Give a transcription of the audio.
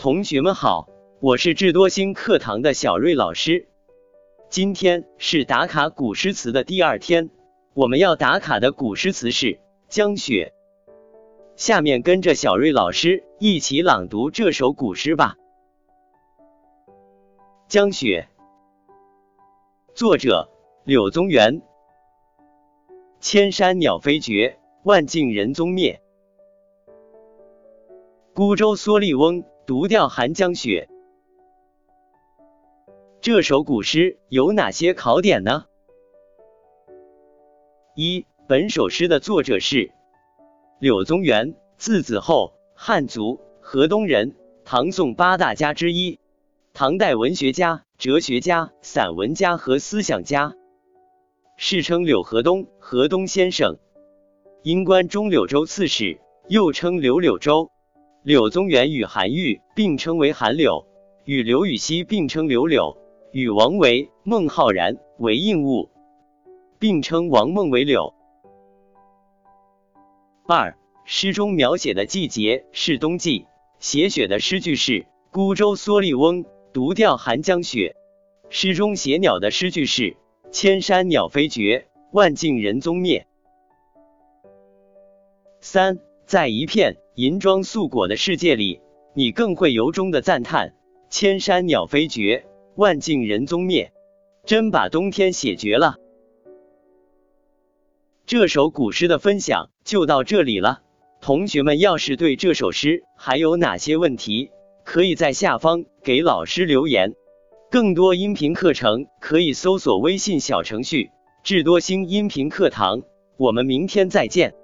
同学们好，我是智多星课堂的小瑞老师。今天是打卡古诗词的第二天，我们要打卡的古诗词是《江雪》。下面跟着小瑞老师一起朗读这首古诗吧。《江雪》作者柳宗元。千山鸟飞绝，万径人踪灭。孤舟蓑笠翁，独钓寒江雪。这首古诗有哪些考点呢？一、本首诗的作者是柳宗元，字子厚，汉族，河东人，唐宋八大家之一，唐代文学家、哲学家、散文家和思想家。世称柳河东、河东先生，因官中柳州刺史，又称柳柳州。柳宗元与韩愈并称为韩柳，与刘禹锡并称柳柳，与王维、孟浩然、韦应物并称王孟韦柳。二，诗中描写的季节是冬季，写雪的诗句是“孤舟蓑笠翁，独钓寒江雪”。诗中写鸟的诗句是。千山鸟飞绝，万径人踪灭。三，在一片银装素裹的世界里，你更会由衷的赞叹：千山鸟飞绝，万径人踪灭，真把冬天写绝了。这首古诗的分享就到这里了。同学们要是对这首诗还有哪些问题，可以在下方给老师留言。更多音频课程可以搜索微信小程序“智多星音频课堂”。我们明天再见。